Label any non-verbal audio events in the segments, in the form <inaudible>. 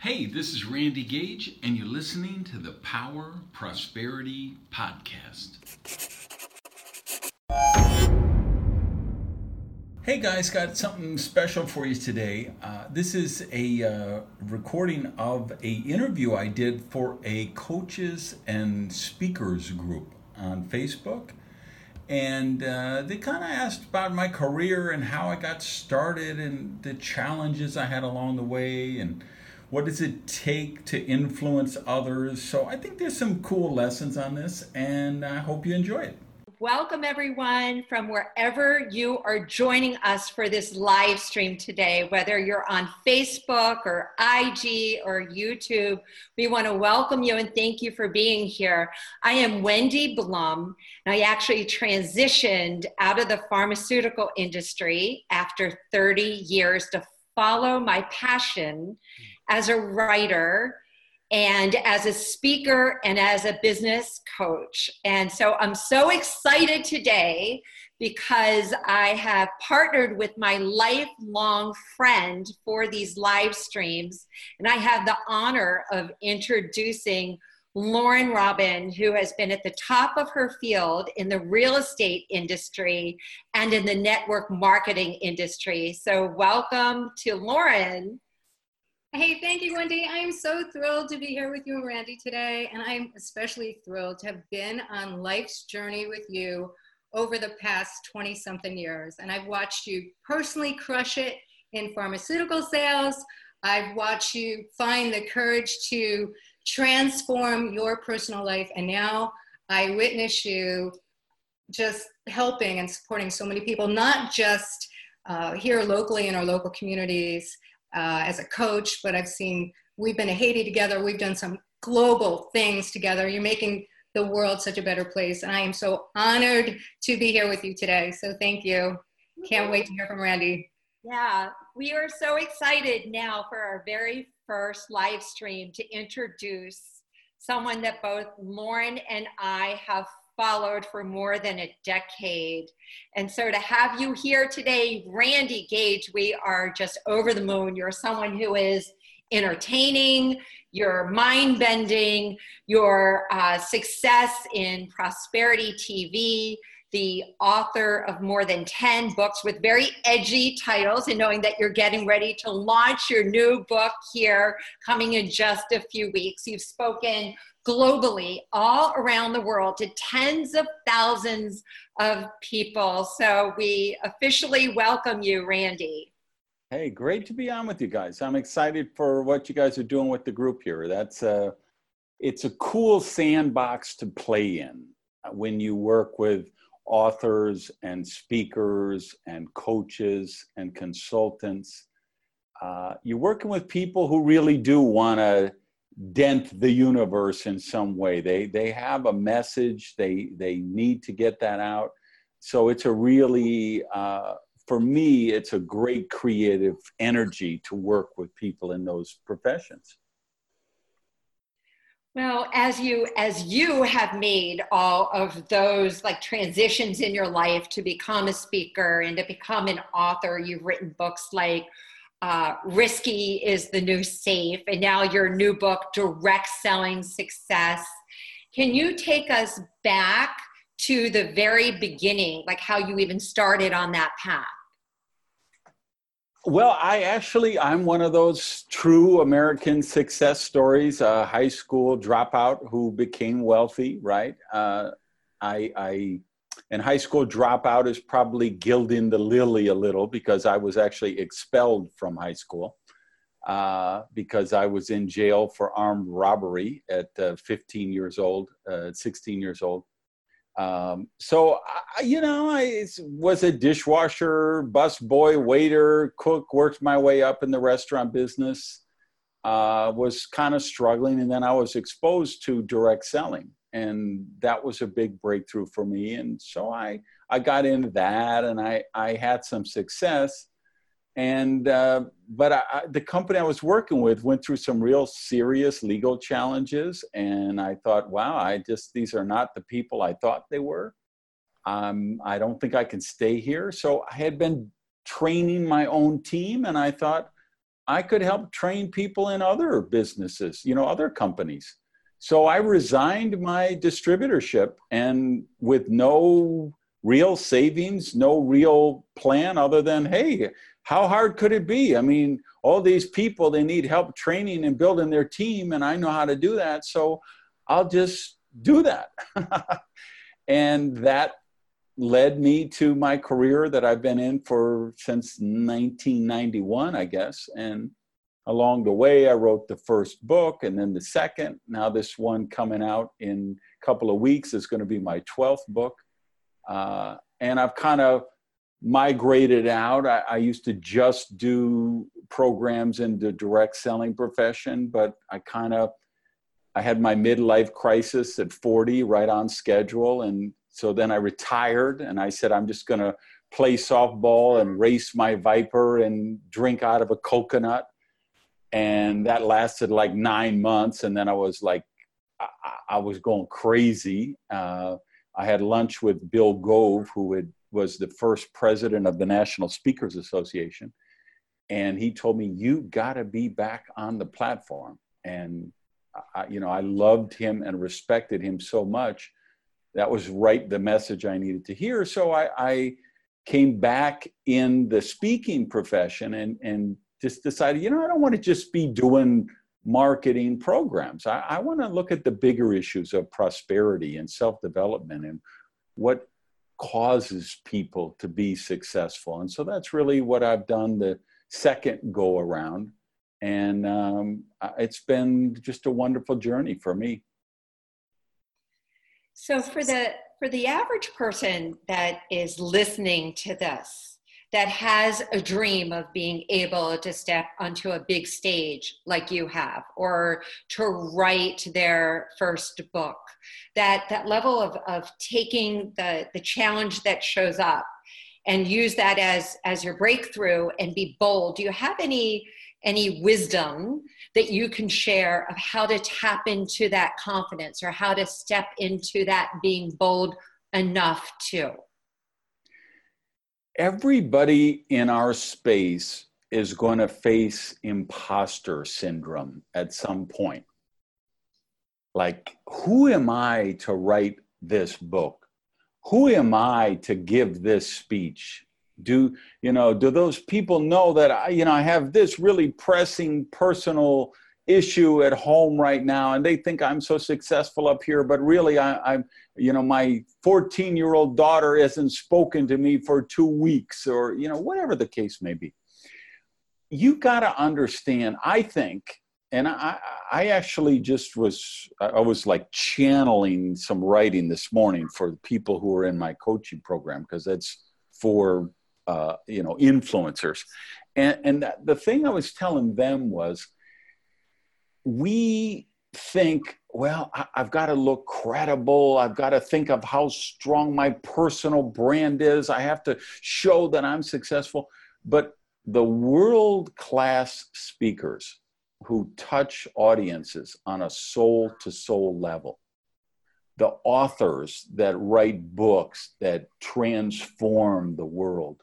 Hey, this is Randy Gage, and you're listening to the Power Prosperity Podcast. Hey guys, got something special for you today. Uh, this is a uh, recording of a interview I did for a coaches and speakers group on Facebook, and uh, they kind of asked about my career and how I got started and the challenges I had along the way and what does it take to influence others. So I think there's some cool lessons on this, and I hope you enjoy it. Welcome, everyone, from wherever you are joining us for this live stream today, whether you're on Facebook or IG or YouTube. We want to welcome you and thank you for being here. I am Wendy Blum, and I actually transitioned out of the pharmaceutical industry after 30 years to follow my passion as a writer and as a speaker and as a business coach. And so I'm so excited today because I have partnered with my lifelong friend for these live streams. And I have the honor of introducing Lauren Robin, who has been at the top of her field in the real estate industry and in the network marketing industry. So, welcome to Lauren. Hey, thank you, Wendy. I am so thrilled to be here with you and Randy today. And I'm especially thrilled to have been on life's journey with you over the past 20 something years. And I've watched you personally crush it in pharmaceutical sales. I've watched you find the courage to transform your personal life. And now I witness you just helping and supporting so many people, not just uh, here locally in our local communities uh, as a coach, but I've seen we've been to Haiti together. We've done some global things together. You're making the world such a better place. And I am so honored to be here with you today. So thank you. Can't wait to hear from Randy. Yeah, we are so excited now for our very first live stream to introduce someone that both Lauren and I have followed for more than a decade. And so to have you here today, Randy Gage, we are just over the moon. You're someone who is entertaining, your mind bending, your uh, success in prosperity TV, the author of more than 10 books with very edgy titles, and knowing that you're getting ready to launch your new book here coming in just a few weeks. You've spoken globally, all around the world, to tens of thousands of people. So we officially welcome you, Randy. Hey, great to be on with you guys. I'm excited for what you guys are doing with the group here. That's a, it's a cool sandbox to play in when you work with authors and speakers and coaches and consultants. Uh, you're working with people who really do want to dent the universe in some way. They they have a message. They they need to get that out. So it's a really uh, for me, it's a great creative energy to work with people in those professions. Well, as you as you have made all of those like transitions in your life to become a speaker and to become an author, you've written books like uh, risky is the new safe and now your new book direct selling success. Can you take us back to the very beginning like how you even started on that path well i actually i'm one of those true american success stories a high school dropout who became wealthy right uh, i i and high school dropout is probably gilding the lily a little because I was actually expelled from high school uh, because I was in jail for armed robbery at uh, 15 years old, uh, 16 years old. Um, so, I, you know, I was a dishwasher, bus boy, waiter, cook, worked my way up in the restaurant business, uh, was kind of struggling, and then I was exposed to direct selling and that was a big breakthrough for me and so i i got into that and i i had some success and uh, but I, the company i was working with went through some real serious legal challenges and i thought wow i just these are not the people i thought they were um, i don't think i can stay here so i had been training my own team and i thought I could help train people in other businesses, you know, other companies. So I resigned my distributorship and with no real savings, no real plan other than, hey, how hard could it be? I mean, all these people, they need help training and building their team, and I know how to do that. So I'll just do that. <laughs> and that led me to my career that I've been in for since 1991, I guess. And along the way, I wrote the first book and then the second. Now, this one coming out in a couple of weeks is going to be my 12th book. Uh, and I've kind of migrated out. I, I, used to just do programs in the direct selling profession, but I kind of I had my midlife crisis at 40, right on schedule, and so then I retired, and I said I'm just going to play softball and race my Viper and drink out of a coconut, and that lasted like nine months, and then I was like I, I was going crazy. Uh, I had lunch with Bill Gove, who had, was the first president of the National Speakers Association. And he told me, You got to be back on the platform. And, I, you know, I loved him and respected him so much. That was right the message I needed to hear. So I, I came back in the speaking profession and, and just decided, you know, I don't want to just be doing marketing programs. I, I want to look at the bigger issues of prosperity and self development and what causes people to be successful. And so that's really what I've done the second go around. And um, it's been just a wonderful journey for me. So for the for the average person that is listening to this, that has a dream of being able to step onto a big stage like you have or to write their first book. That that level of, of taking the the challenge that shows up and use that as as your breakthrough and be bold. Do you have any any wisdom that you can share of how to tap into that confidence or how to step into that being bold enough to everybody in our space is going to face imposter syndrome at some point. Like, who am I to write this book? Who am I to give this speech? Do you know? Do those people know that I, you know, I have this really pressing personal issue at home right now and they think i'm so successful up here but really I, am you know my 14 year old daughter hasn't spoken to me for two weeks or you know whatever the case may be. You got to understand i think and I, I actually just was i was like channeling some writing this morning for the people who are in my coaching program because that's for uh, you know influencers. And, and the thing i was telling them was we think, well, I, have got to look credible. I've got to think of how strong my personal brand is. I have to show that I'm successful. But the world class speakers who touch audiences on a soul to soul level, the authors that write books that transform the world,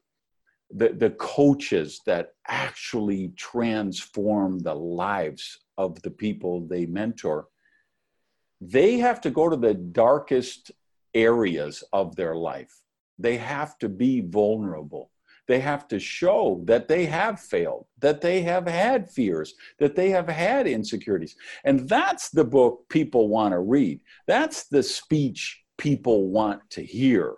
the, the coaches that actually transform the lives of the people they mentor, they have to go to the darkest areas of their life. They have to be vulnerable. They have to show that they have failed, that they have had fears, that they have had insecurities. And that's the book people want to read. That's the speech people want to hear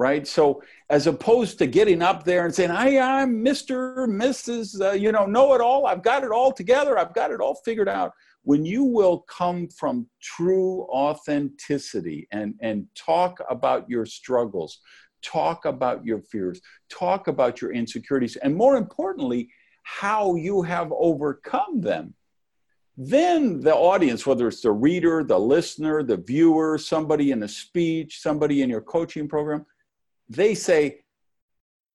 right? So as opposed to getting up there and saying, "Hey, I'm Mr. Mrs. Uh, you know, know it all. I've got it all together. I've got it all figured out." When you will come from true authenticity and and talk about your struggles, talk about your fears, talk about your insecurities, and more importantly, how you have overcome them then the audience, whether it's the reader, the listener, the viewer, somebody in a speech, somebody in your coaching program, they say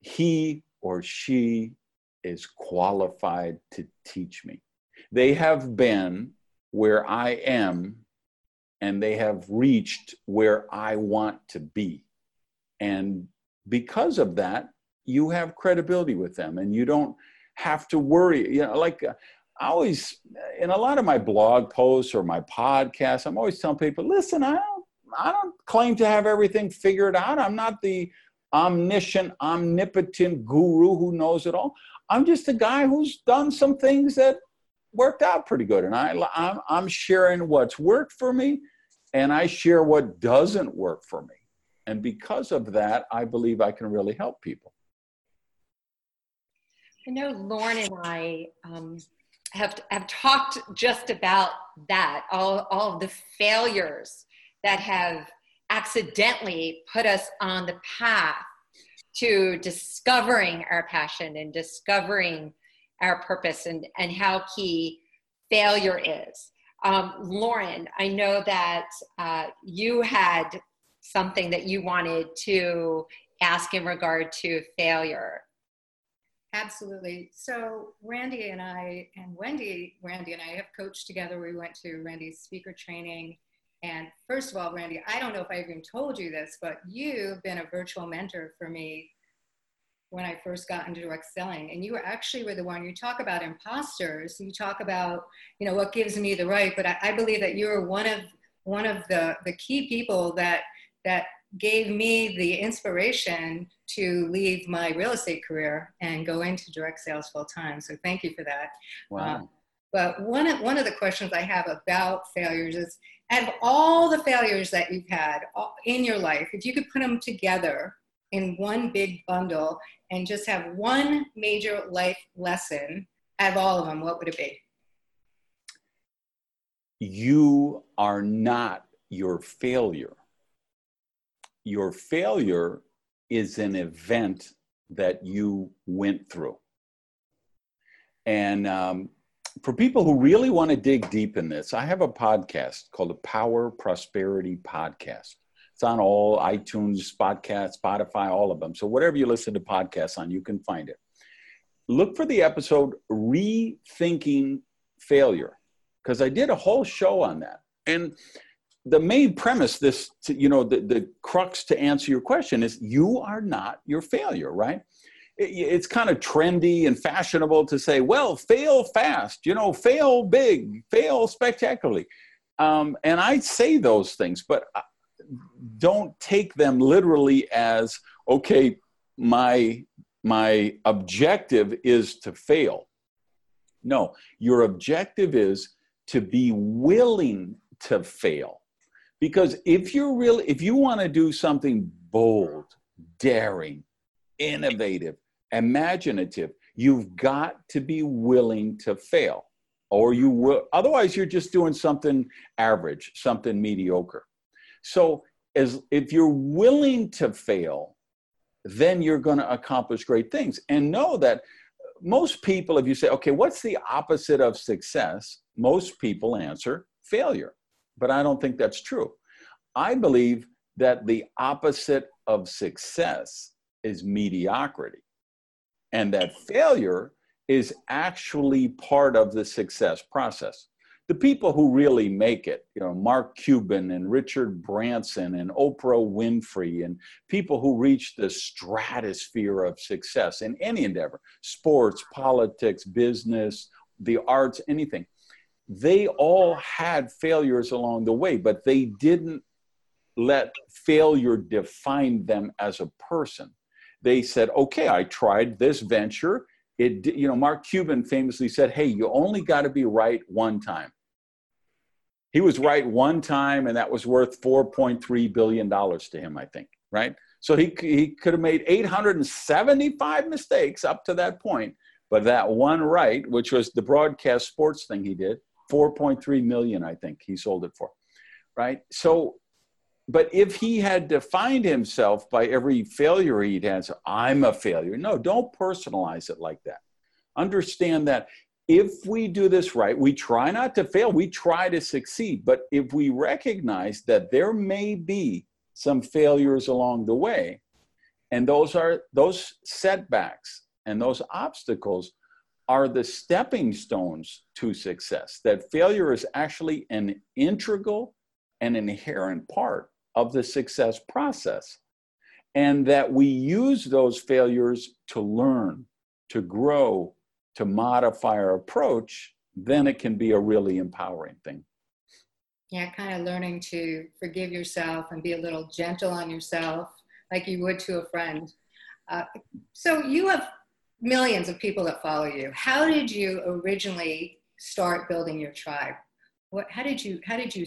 he or she is qualified to teach me. They have been where I am and they have reached where I want to be. And because of that, you have credibility with them and you don't have to worry. You know, like uh, I always, in a lot of my blog posts or my podcasts, I'm always telling people, listen, I don't, I don't claim to have everything figured out. I'm not the omniscient, omnipotent guru who knows it all. I'm just a guy who's done some things that worked out pretty good. And I, I'm, I'm sharing what's worked for me and I share what doesn't work for me. And because of that, I believe I can really help people. I know Lauren and I um, have, have talked just about that, all, all of the failures that have accidentally put us on the path to discovering our passion and discovering our purpose and, and how key failure is. Um, Lauren, I know that uh, you had something that you wanted to ask in regard to failure. Absolutely. So Randy and I and Wendy, Randy and I have coached together. We went to Randy's speaker training. And first of all, Randy, I don't know if I even told you this, but you've been a virtual mentor for me when I first got into direct selling. And you actually were the one, you talk about imposters, you talk about, you know, what gives me the right, but I, I believe that you were one of one of the, the key people that that gave me the inspiration to leave my real estate career and go into direct sales full time. So thank you for that. Wow. Um, but one of, one of the questions I have about failures is out of all the failures that you've had in your life, if you could put them together in one big bundle and just have one major life lesson out of all of them, what would it be? You are not your failure your failure is an event that you went through. And um, for people who really want to dig deep in this, I have a podcast called the Power Prosperity Podcast. It's on all iTunes, Podcast, Spotify, all of them. So whatever you listen to podcasts on, you can find it. Look for the episode Rethinking Failure, because I did a whole show on that. And the main premise this you know the, the crux to answer your question is you are not your failure right it's kind of trendy and fashionable to say well fail fast you know fail big fail spectacularly. Um, and i say those things but don't take them literally as okay my my objective is to fail. No your objective is to be willing to fail. Because if you're really, if you want to do something bold, daring, innovative, imaginative, you've got to be willing to fail. Or you will, otherwise, you're just doing something average, something mediocre. So, as if you're willing to fail, then you're going to accomplish great things. And know that most people, if you say, okay, what's the opposite of success? Most people answer failure but I don't think that's true. I believe that the opposite of success is mediocrity, and that failure is actually part of the success process. The people who really make it, you know, Mark Cuban and Richard Branson and Oprah Winfrey, and people who reach the stratosphere of success in any endeavor sports, politics, business, the arts, anything they all had failures along the way, but they didn't let failure define them as a person. They said, okay, I tried this venture. It, you know, Mark Cuban famously said, hey, you only got to be right one time. He was right one time, and that was worth $4.3 billion to him, I think, right? So he, he could have made 875 mistakes up to that point, but that one right, which was the broadcast sports thing he did, 4.3 million, I think he sold it for. Right. So, but if he had defined himself by every failure he'd had, I'm a failure. No, don't personalize it like that. Understand that if we do this right, we try not to fail, we try to succeed. But if we recognize that there may be some failures along the way, and those are those setbacks and those obstacles are the stepping stones to success. That failure is actually an integral and inherent part of the success process. And that we use those failures to learn, to grow, to modify our approach, then it can be a really empowering thing. Yeah, kind of learning to forgive yourself and be a little gentle on yourself, like you would to a friend. Uh, so you have millions of people that follow you. How did you originally start building your tribe? What? How did you? How did you?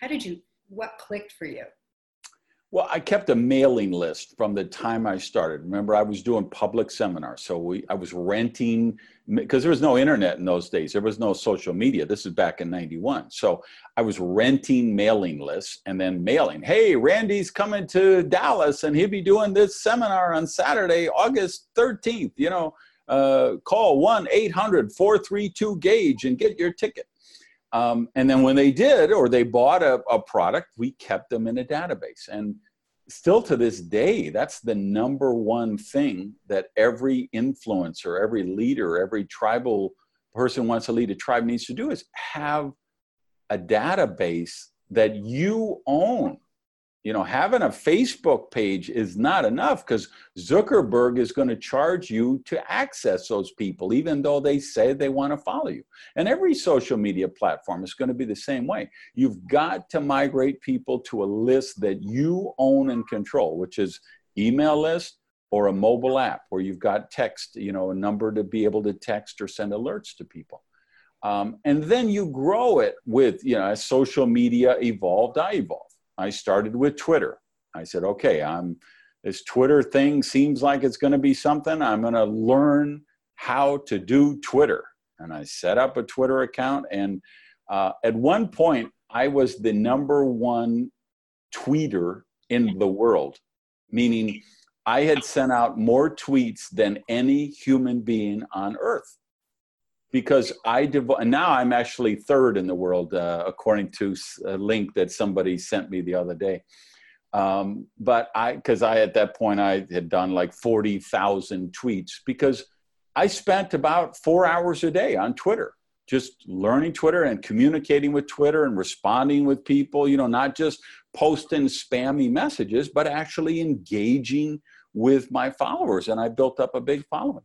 How did you? What clicked for you? Well, I kept a mailing list from the time I started. Remember, I was doing public seminars, so we I was renting because there was no internet in those days. There was no social media. This is back in '91, so I was renting mailing lists and then mailing. Hey, Randy's coming to Dallas, and he'll be doing this seminar on Saturday, August 13th. You know, uh, call one 800 432 Gage and get your ticket. Um, and then when they did, or they bought a, a product, we kept them in a database. And still to this day, that's the number one thing that every influencer, every leader, every tribal person wants to lead a tribe needs to do is have a database that you own you know having a facebook page is not enough because zuckerberg is going to charge you to access those people even though they say they want to follow you. And every social media platform is going to be the same way. You've got to migrate people to a list that you own and control which is email list or a mobile app where you've got text you know a number to be able to text or send alerts to people. Um, and then you grow it with you know as social media evolved i evolved I started with Twitter. I said, okay, I'm this Twitter thing seems like it's going to be something. I'm going to learn how to do Twitter. And I set up a Twitter account. And uh, at one point, I was the number one tweeter in the world, meaning I had sent out more tweets than any human being on earth because I now I'm actually third in the world uh, according to a link that somebody sent me the other day. Um, but I, because I at that point I had done like forty thousand tweets because I spent about four hours a day on Twitter, just learning Twitter and communicating with Twitter and responding with people. You know, not just posting spammy messages, but actually engaging with my followers, and I built up a big following.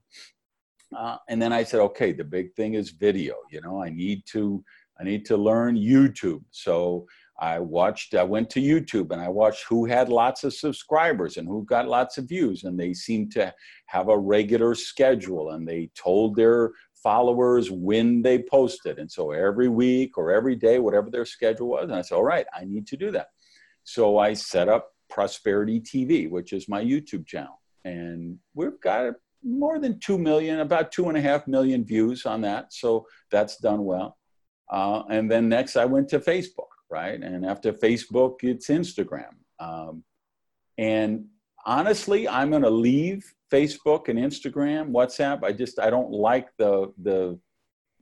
Uh, and then I said, okay, the big thing is video. You know, I need to I need to learn YouTube. So I watched. I went to YouTube and I watched who had lots of subscribers and who got lots of views, and they seemed to have a regular schedule, and they told their followers when they posted. And so every week or every day, whatever their schedule was, and I said, all right, I need to do that. So I set up Prosperity TV, which is my YouTube channel, and we've got more than 2 million, about two and a half million views on that. So that's done well. Uh, and then next I went to Facebook, right? And after Facebook, it's Instagram. Um, and honestly, I'm going to leave Facebook and Instagram, WhatsApp. I just, I don't like the, the,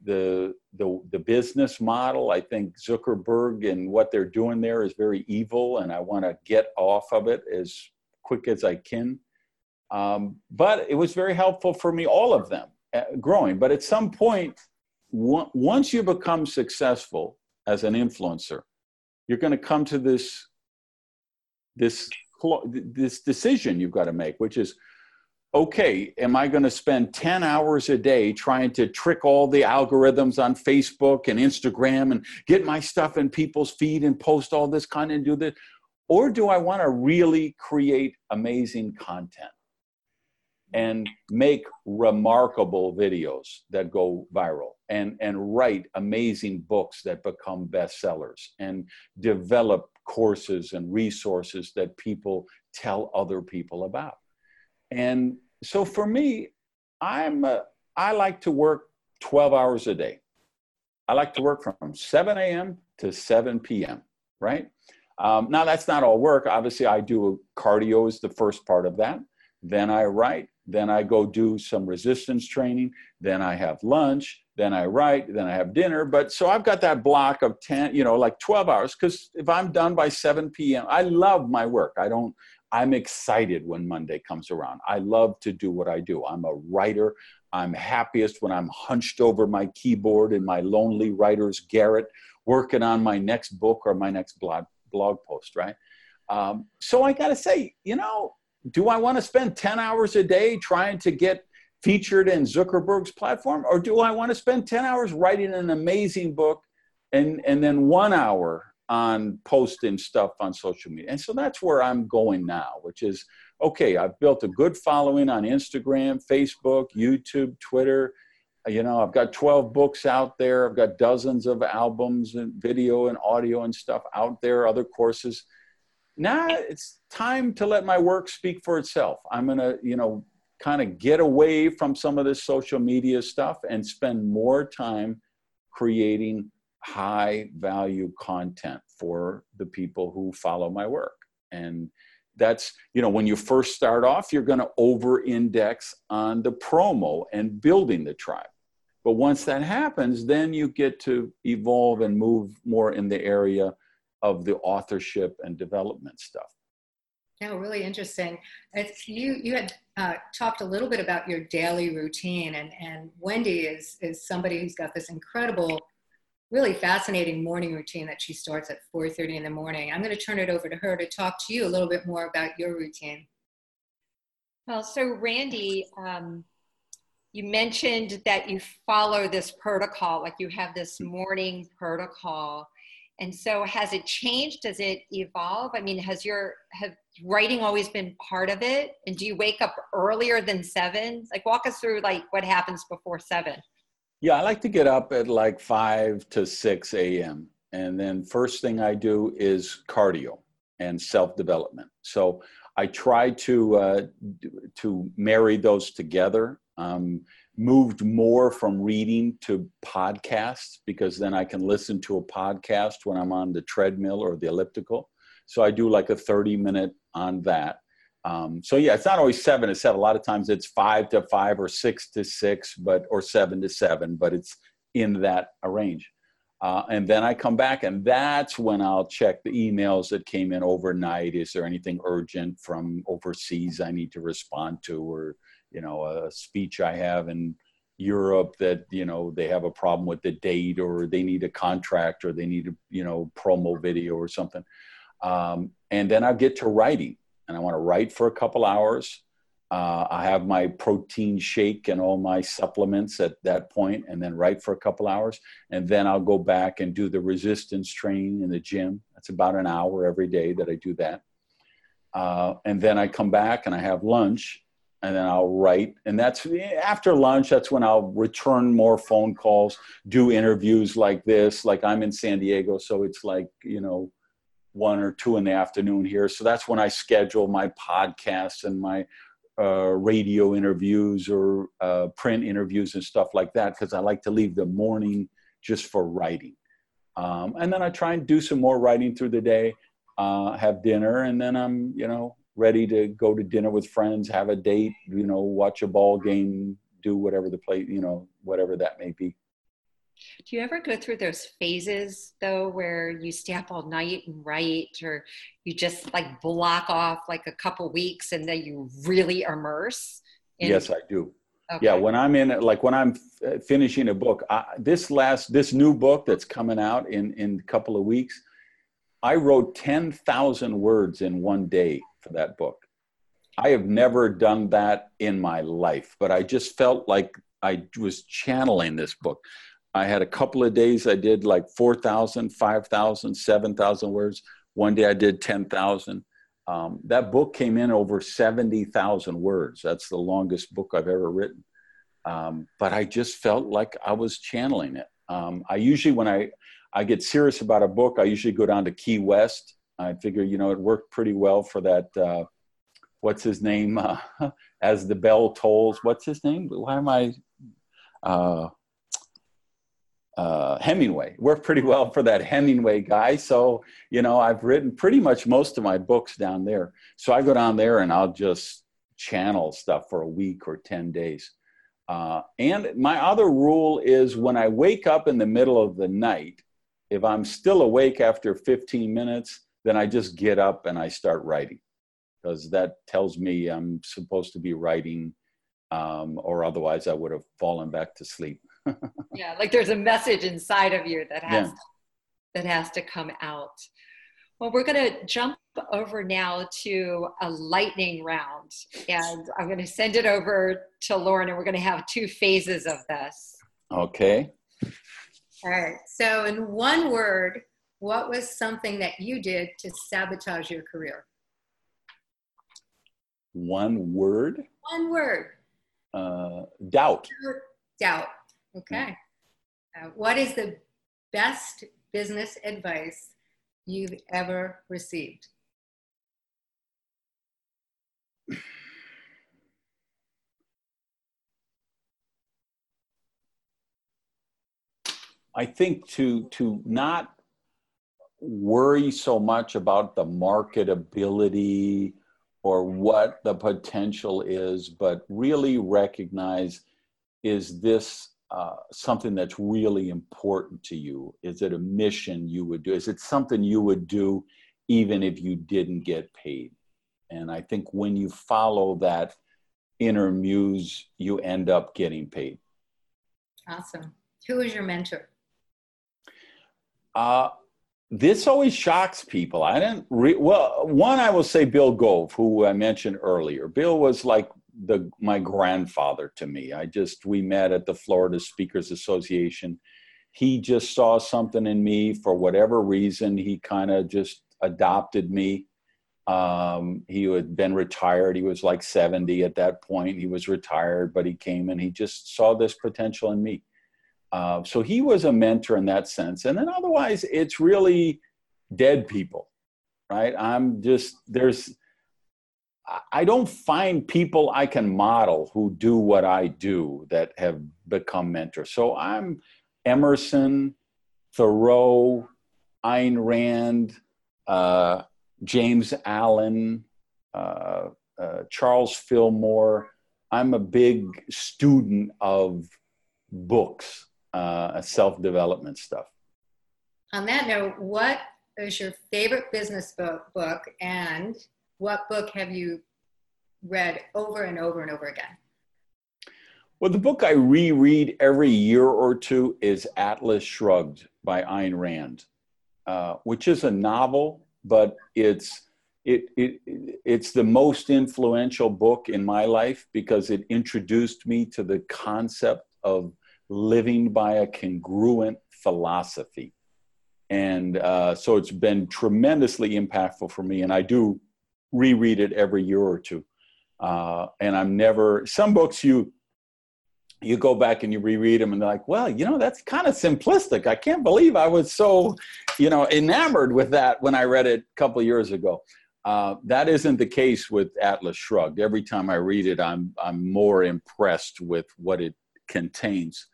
the, the, the business model. I think Zuckerberg and what they're doing there is very evil, and I want to get off of it as quick as I can. Um, but it was very helpful for me, all of them uh, growing. But at some point, w- once you become successful as an influencer, you're going to come to this, this, this decision you've got to make, which is, okay, am I going to spend 10 hours a day trying to trick all the algorithms on Facebook and Instagram and get my stuff in people's feed and post all this content and do this? Or do I want to really create amazing content? And make remarkable videos that go viral and, and write amazing books that become bestsellers and develop courses and resources that people tell other people about. And so for me, I'm a, I like to work 12 hours a day. I like to work from 7 a.m. to 7 p.m., right? Um, now, that's not all work. Obviously, I do cardio is the first part of that. Then I write. Then I go do some resistance training. Then I have lunch. Then I write. Then I have dinner. But so I've got that block of 10, you know, like 12 hours. Because if I'm done by 7 p.m., I love my work. I don't, I'm excited when Monday comes around. I love to do what I do. I'm a writer. I'm happiest when I'm hunched over my keyboard in my lonely writer's garret, working on my next book or my next blog, blog post, right? Um, so I got to say, you know, do I want to spend 10 hours a day trying to get featured in Zuckerberg's platform? Or do I want to spend 10 hours writing an amazing book and, and then one hour on posting stuff on social media? And so that's where I'm going now, which is okay, I've built a good following on Instagram, Facebook, YouTube, Twitter. You know, I've got 12 books out there. I've got dozens of albums and video and audio and stuff out there, other courses. Now it's time to let my work speak for itself. I'm going to, you know, kind of get away from some of this social media stuff and spend more time creating high value content for the people who follow my work. And that's, you know, when you first start off, you're going to over index on the promo and building the tribe. But once that happens, then you get to evolve and move more in the area of the authorship and development stuff. Yeah, really interesting. It's, you you had uh, talked a little bit about your daily routine, and and Wendy is is somebody who's got this incredible, really fascinating morning routine that she starts at 4:30 in the morning. I'm going to turn it over to her to talk to you a little bit more about your routine. Well, so Randy, um, you mentioned that you follow this protocol, like you have this morning protocol. And so has it changed? Does it evolve? I mean, has your have writing always been part of it? And do you wake up earlier than seven? Like walk us through like what happens before seven. Yeah, I like to get up at like five to six AM. And then first thing I do is cardio and self-development. So I try to uh, to marry those together. Um, moved more from reading to podcasts because then I can listen to a podcast when I'm on the treadmill or the elliptical. So I do like a 30 minute on that. Um, so yeah, it's not always seven to seven. A lot of times it's five to five or six to six, but or seven to seven, but it's in that range. Uh, and then I come back, and that's when I'll check the emails that came in overnight. Is there anything urgent from overseas I need to respond to, or you know a speech I have in Europe that you know they have a problem with the date or they need a contract or they need a you know promo video or something. Um, and then I get to writing, and I want to write for a couple hours. Uh, I have my protein shake and all my supplements at that point, and then write for a couple hours, and then I'll go back and do the resistance training in the gym. That's about an hour every day that I do that. Uh, and then I come back and I have lunch, and then I'll write. And that's after lunch, that's when I'll return more phone calls, do interviews like this. Like I'm in San Diego, so it's like, you know, one or two in the afternoon here. So that's when I schedule my podcasts and my uh, radio interviews or uh, print interviews and stuff like that because I like to leave the morning just for writing. Um, and then I try and do some more writing through the day, uh, have dinner, and then I'm, you know, ready to go to dinner with friends, have a date, you know, watch a ball game, do whatever the play, you know, whatever that may be. Do you ever go through those phases though where you stay up all night and write or you just like block off like a couple weeks and then you really immerse? In- yes, I do. Okay. Yeah, when I'm in like when I'm f- uh, finishing a book, I, this last this new book that's coming out in in a couple of weeks, I wrote 10,000 words in one day for that book. I have never done that in my life, but I just felt like I was channeling this book. I had a couple of days I did like 4,000, 5,000, 7,000 words. One day I did 10,000. Um, that book came in over 70,000 words. That's the longest book I've ever written. Um, but I just felt like I was channeling it. Um, I usually, when I, I get serious about a book, I usually go down to Key West I figure, you know, it worked pretty well for that. Uh, what's his name? Uh, <laughs> as the bell tolls. What's his name? Why am I? Uh, uh, Hemingway worked pretty well for that Hemingway guy. So, you know, I've written pretty much most of my books down there. So I go down there and I'll just channel stuff for a week or 10 days. Uh, and my other rule is when I wake up in the middle of the night, if I'm still awake after 15 minutes, then I just get up and I start writing because that tells me I'm supposed to be writing, um, or otherwise I would have fallen back to sleep. <laughs> yeah, like there's a message inside of you that has yeah. that has to come out. Well, we're going to jump over now to a lightning round. And I'm going to send it over to Lauren, and we're going to have two phases of this. Okay. All right. So, in one word, what was something that you did to sabotage your career? One word? One word. Uh, doubt. Doubt. Okay. Uh, what is the best business advice you've ever received? I think to to not worry so much about the marketability or what the potential is, but really recognize is this uh, something that's really important to you? Is it a mission you would do? Is it something you would do even if you didn't get paid? And I think when you follow that inner muse, you end up getting paid. Awesome. Who is your mentor? Uh, this always shocks people. I didn't re- well, one I will say Bill Gove, who I mentioned earlier. Bill was like the my grandfather to me. I just we met at the Florida Speakers Association. He just saw something in me for whatever reason. He kind of just adopted me. Um, he had been retired. He was like 70 at that point. He was retired, but he came and he just saw this potential in me. Uh, so he was a mentor in that sense. And then otherwise, it's really dead people, right? I'm just, there's, I don't find people I can model who do what I do that have become mentors. So I'm Emerson, Thoreau, Ayn Rand, uh, James Allen, uh, uh, Charles Fillmore. I'm a big student of books, uh, self development stuff. On that note, what is your favorite business book, book and what book have you read over and over and over again? Well, the book I reread every year or two is Atlas Shrugged by Ayn Rand, uh, which is a novel, but it's it, it it's the most influential book in my life because it introduced me to the concept of living by a congruent philosophy and uh, so it's been tremendously impactful for me and i do reread it every year or two. Uh, and I'm never, some books you, you go back and you reread them and they're like, well, you know, that's kind of simplistic. I can't believe I was so, you know, enamored with that when I read it a couple years ago. Uh, that isn't the case with Atlas Shrugged. Every time I read it, I'm, I'm more impressed with what it contains.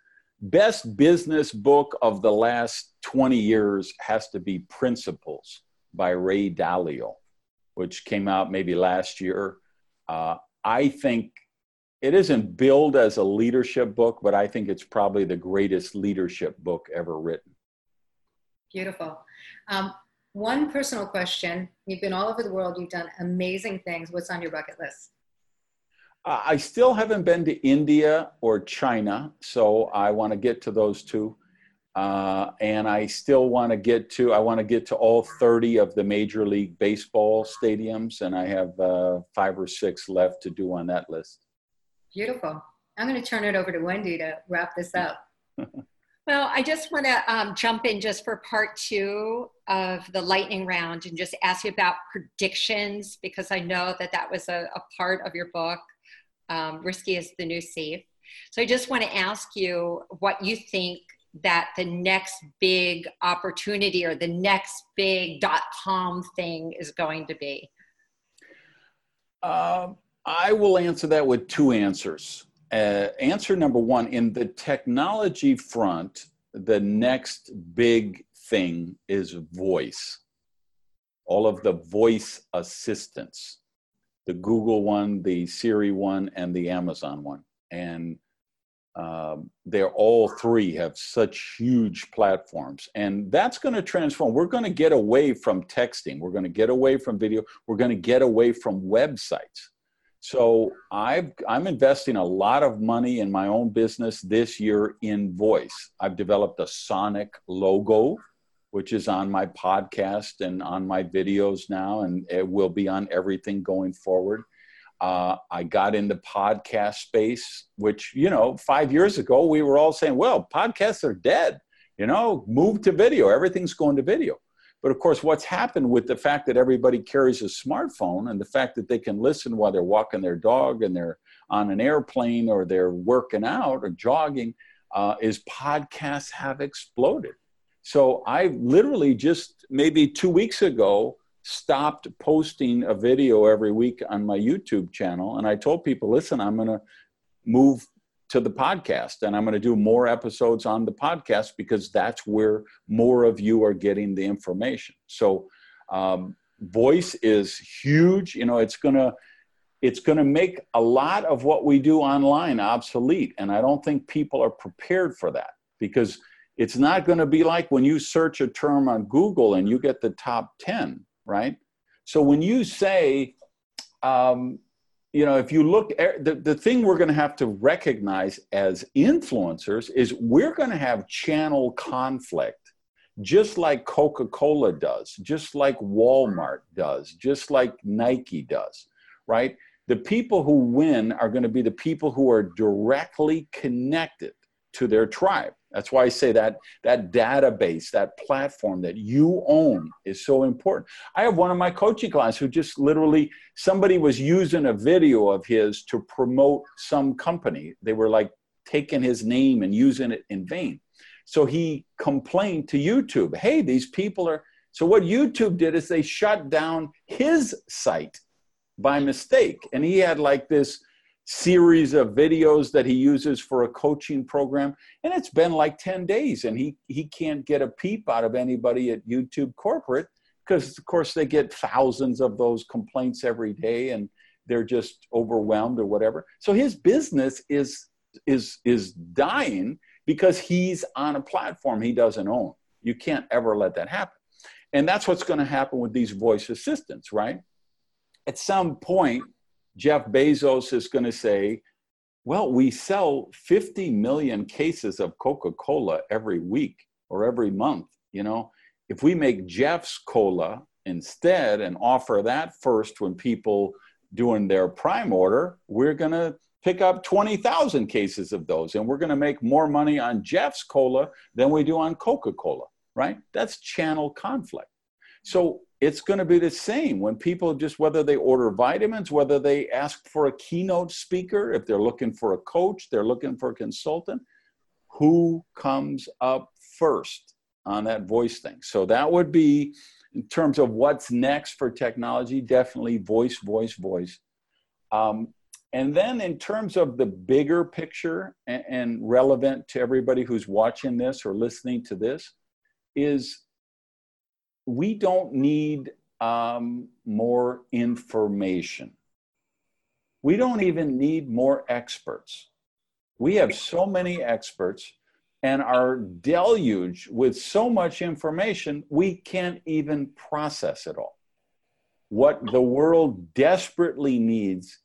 Best business book of the last 20 years has to be Principles by Ray Dalio which came out maybe last year. Uh, I think it isn't billed as a leadership book, but I think it's probably the greatest leadership book ever written. Beautiful. Um, one personal question. You've been all over the world, you've done amazing things. What's on your bucket list? I still haven't been to India or China, so I want to get to those two. Uh, and I still want to get to I want to get to all 30 of the Major League Baseball stadiums, and I have uh, five or six left to do on that list. Beautiful. I'm going to turn it over to Wendy to wrap this <laughs> up. well, I just want to um, jump in just for part two of the lightning round and just ask you about predictions because I know that that was a, a part of your book. Um, Risky is the new safe. So I just want to ask you what you think that the next big opportunity or the next big dot com thing is going to be? Uh, I will answer that with two answers. Uh, answer number one in the technology front, the next big thing is voice. All of the voice assistants, the Google one, the Siri one, and the Amazon one. And um, they're all three have such huge platforms. And that's going to transform. We're going to get away from texting. We're going to get away from video. We're going to get away from websites. So I've, i'm investing a lot of money in my own business this year in voice. I've developed a sonic logo which is on my podcast and on my videos now, and it will be on everything going forward. Uh, I got into podcast space, which, you know, five years ago, we were all saying, well, podcasts are dead, you know, move to video, everything's going to video. But of course, what's happened with the fact that everybody carries a smartphone and the fact that they can listen while they're walking their dog and they're on an airplane or they're working out or jogging uh, is podcasts have exploded. So I literally just maybe two weeks ago stopped posting a video every week on my YouTube channel. And I told people, listen, I'm going to move to the podcast and I'm going to do more episodes on the podcast because that's where more of you are getting the information. So, um, voice is huge. You know, it's going to, it's going to make a lot of what we do online obsolete. And I don't think people are prepared for that because it's not going to be like when you search a term on Google and you get the top 10, right? So when you say, um, you know, if you look, at, the, the thing we're going to have to recognize as influencers is we're going to have channel conflict, just like Coca Cola does, just like Walmart does, just like Nike does, right? The people who win are going to be the people who are directly connected to their tribe. That's why I say that that database, that platform that you own is so important. I have one of my coaching clients who just literally somebody was using a video of his to promote some company. They were like taking his name and using it in vain. So he complained to YouTube, "Hey, these people are." So what YouTube did is they shut down his site by mistake, and he had like this series of videos that he uses for a coaching program and it's been like 10 days and he he can't get a peep out of anybody at YouTube corporate because of course they get thousands of those complaints every day and they're just overwhelmed or whatever. So his business is is is dying because he's on a platform he doesn't own. You can't ever let that happen. And that's what's going to happen with these voice assistants right? At some point Jeff Bezos is going to say, well, we sell 50 million cases of Coca Cola every week or every month. You know, if we make Jeff's Cola instead and offer that first when people doing their prime order, we're going to pick up 20,000 cases of those and we're going to make more money on Jeff's Cola than we do on Coca Cola, right? That's channel conflict. So it's going to be the same when people just whether they order vitamins whether they ask for a keynote speaker if they're looking for a coach they're looking for a consultant who comes up first on that voice thing? So that would be in terms of what's next for technology definitely voice voice voice. Um, and then in terms of the bigger picture and, and relevant to everybody who's watching this or listening to this is we don't need um, more information. We don't even need more experts. We have so many experts and are deluged with so much information, we can't even process it all. What the world desperately needs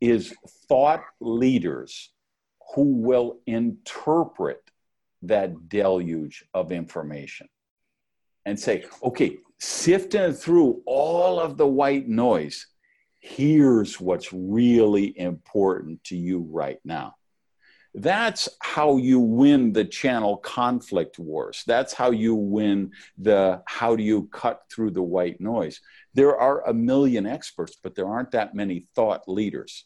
is thought leaders who will interpret that deluge of information and say, okay, sifting through all of the white noise, here's what's really important to you right now. That's how you win the channel conflict wars. That's how you win the how do you cut through the white noise. There are a million experts, but there aren't that many thought leaders.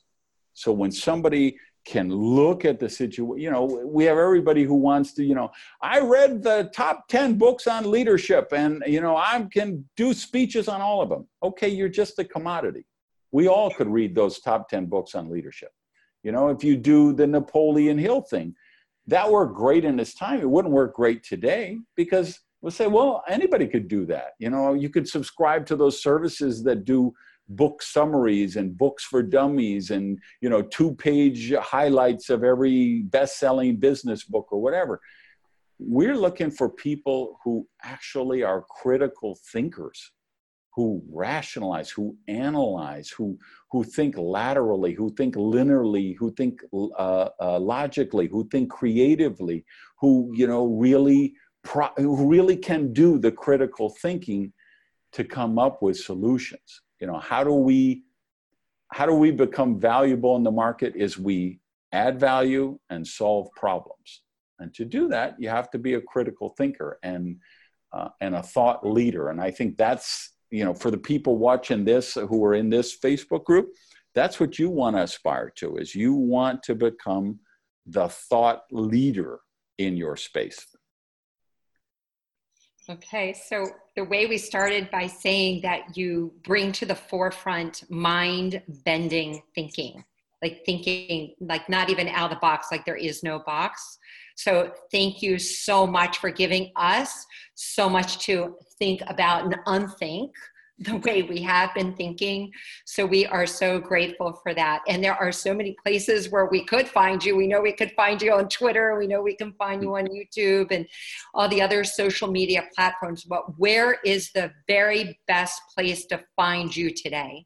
So when somebody can look at the situation. You know, we have everybody who wants to, you know, I read the top 10 books on leadership and, you know, I can do speeches on all of them. Okay, you're just a commodity. We all could read those top 10 books on leadership. You know, if you do the Napoleon Hill thing, that worked great in its time. It wouldn't work great today because we'll say, well, anybody could do that. You know, you could subscribe to those services that do book summaries and books for dummies and you know two page highlights of every best selling business book or whatever we're looking for people who actually are critical thinkers who rationalize who analyze who who think laterally who think linearly who think uh, uh, logically who think creatively who you know really pro- who really can do the critical thinking to come up with solutions. You know, how do we how do we become valuable in the market is we add value and solve problems. And to do that, you have to be a critical thinker and uh, and a thought leader. And I think that's you know for the people watching this who are in this Facebook group, that's what you want to aspire to. Is you want to become the thought leader in your space. Okay, so the way we started by saying that you bring to the forefront mind bending thinking, like thinking, like not even out of the box, like there is no box. So thank you so much for giving us so much to think about and unthink the way we have been thinking. So we are so grateful for that. And there are so many places where we could find you. We know we could find you on Twitter. We know we can find you on YouTube and all the other social media platforms. But where is the very best place to find you today?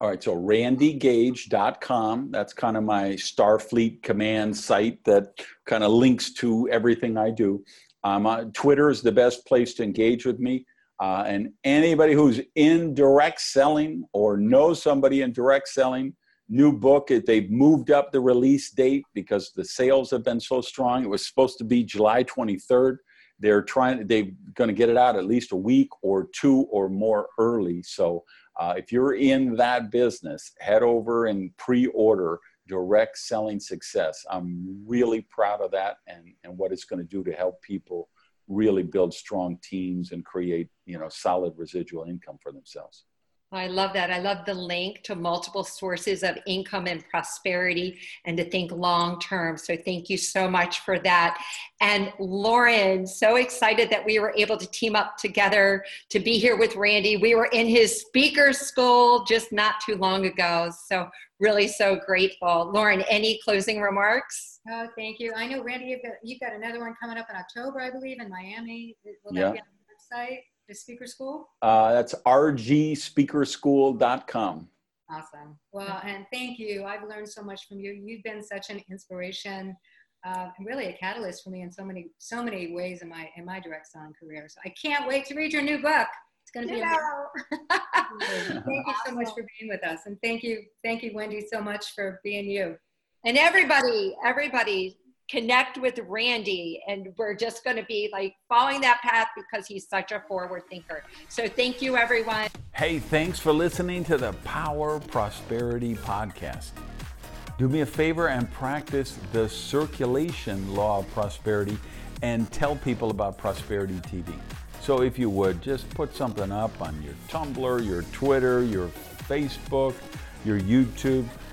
All right, so randygage.com. That's kind of my Starfleet command site that kind of links to everything I do. Um, uh, Twitter is the best place to engage with me. Uh, and anybody who's in direct selling or knows somebody in direct selling, new book, they've moved up the release date because the sales have been so strong. It was supposed to be July 23rd. They're trying, they're going to get it out at least a week or two or more early. So uh, if you're in that business, head over and pre order direct selling success. I'm really proud of that and, and what it's going to do to help people really build strong teams and create you know solid residual income for themselves I love that. I love the link to multiple sources of income and prosperity and to think long term. So, thank you so much for that. And Lauren, so excited that we were able to team up together to be here with Randy. We were in his speaker school just not too long ago. So, really so grateful. Lauren, any closing remarks? Oh, thank you. I know, Randy, you've got, you've got another one coming up in October, I believe, in Miami. Will that yeah. be on the website? The speaker school? Uh, that's rgspeakerschool.com. Awesome. Well, and thank you. I've learned so much from you. You've been such an inspiration uh, and really a catalyst for me in so many so many ways in my in my direct selling career. So I can't wait to read your new book. It's going to be amazing. <laughs> thank you so much for being with us, and thank you, thank you, Wendy, so much for being you. And everybody, everybody, connect with Randy and we're just going to be like following that path because he's such a forward thinker. So thank you everyone. Hey, thanks for listening to the Power Prosperity podcast. Do me a favor and practice the circulation law of prosperity and tell people about Prosperity TV. So if you would, just put something up on your Tumblr, your Twitter, your Facebook, your YouTube